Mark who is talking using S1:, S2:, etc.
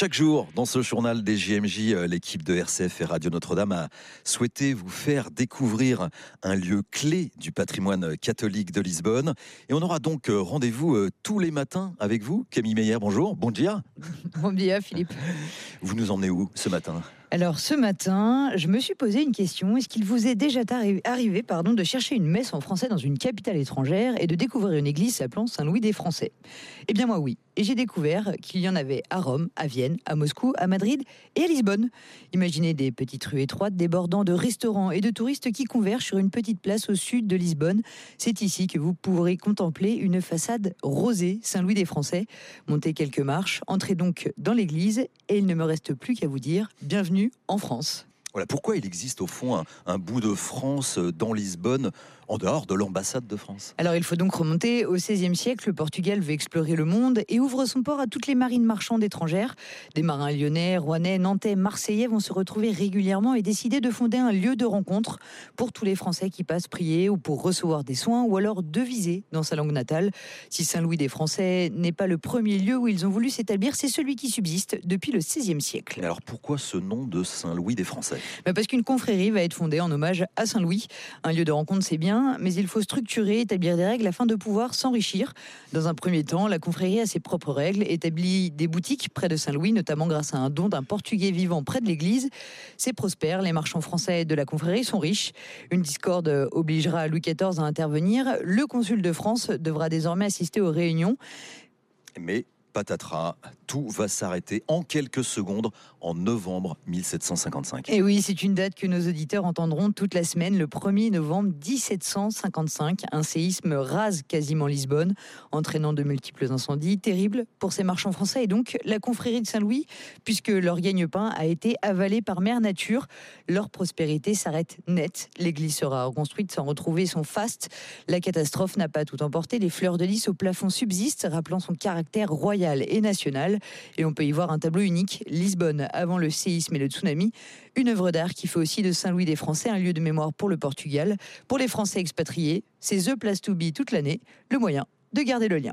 S1: Chaque jour, dans ce journal des JMJ, euh, l'équipe de RCF et Radio Notre-Dame a souhaité vous faire découvrir un lieu clé du patrimoine catholique de Lisbonne. Et on aura donc euh, rendez-vous euh, tous les matins avec vous. Camille Meyer, bonjour. Bon dia.
S2: Bon dia, Philippe.
S1: Vous nous emmenez où ce matin?
S2: Alors ce matin, je me suis posé une question. Est-ce qu'il vous est déjà arrivé pardon, de chercher une messe en français dans une capitale étrangère et de découvrir une église s'appelant Saint-Louis des Français? Eh bien moi oui. Et j'ai découvert qu'il y en avait à Rome, à Vienne, à Moscou, à Madrid et à Lisbonne. Imaginez des petites rues étroites débordant de restaurants et de touristes qui convergent sur une petite place au sud de Lisbonne. C'est ici que vous pourrez contempler une façade rosée Saint-Louis des Français. Montez quelques marches, entrez donc dans l'église et il ne me reste plus qu'à vous dire bienvenue en France.
S1: Voilà, pourquoi il existe au fond un, bout de France euh, dans Lisbonne, en dehors de l'ambassade de France
S2: Alors il faut donc remonter au XVIe siècle. Le Portugal veut explorer le monde et ouvre son port à toutes les marines marchandes étrangères. Des marins lyonnais, rouennais, nantais, marseillais vont se retrouver régulièrement et décider de fonder un lieu de rencontre pour tous les Français qui passent prier ou pour recevoir des soins ou alors deviser dans sa langue natale. Si Saint-Louis des Français n'est pas le premier lieu où ils ont voulu s'établir, c'est celui qui subsiste depuis le XVIe siècle.
S1: alors pourquoi ce nom de Saint-Louis des Français?
S2: Bah, parce qu'une confrérie va être fondée en hommage à Saint-Louis. Un lieu de rencontre, c'est bien, mais il faut structurer, établir des règles afin de pouvoir s'enrichir. Dans un premier temps, la confrérie a ses propres règles, établit des boutiques près de Saint-Louis, notamment grâce à un don d'un Portugais vivant près de l'église. C'est prospère, les marchands français de la confrérie sont riches. Une discorde obligera Louis XIV à intervenir. Le consul de France devra désormais assister aux réunions.
S1: Mais patatras, tout va s'arrêter en quelques secondes en novembre 1755.
S2: Et oui, c'est une date que nos auditeurs entendront toute la semaine, le 1er novembre 1755. Un séisme rase quasiment Lisbonne, entraînant de multiples incendies terribles pour ces marchands français et donc la confrérie de Saint-Louis, puisque leur gagne-pain a été avalé par mère nature. Leur prospérité s'arrête net. L'église sera reconstruite sans retrouver son faste. La catastrophe n'a pas tout emporté. Les fleurs de lys au plafond subsistent, rappelant son caractère royal et national. Et on peut y voir un tableau unique, Lisbonne avant le séisme et le tsunami, une œuvre d'art qui fait aussi de Saint-Louis des Français un lieu de mémoire pour le Portugal. Pour les Français expatriés, c'est The Place to Be toute l'année, le moyen de garder le lien.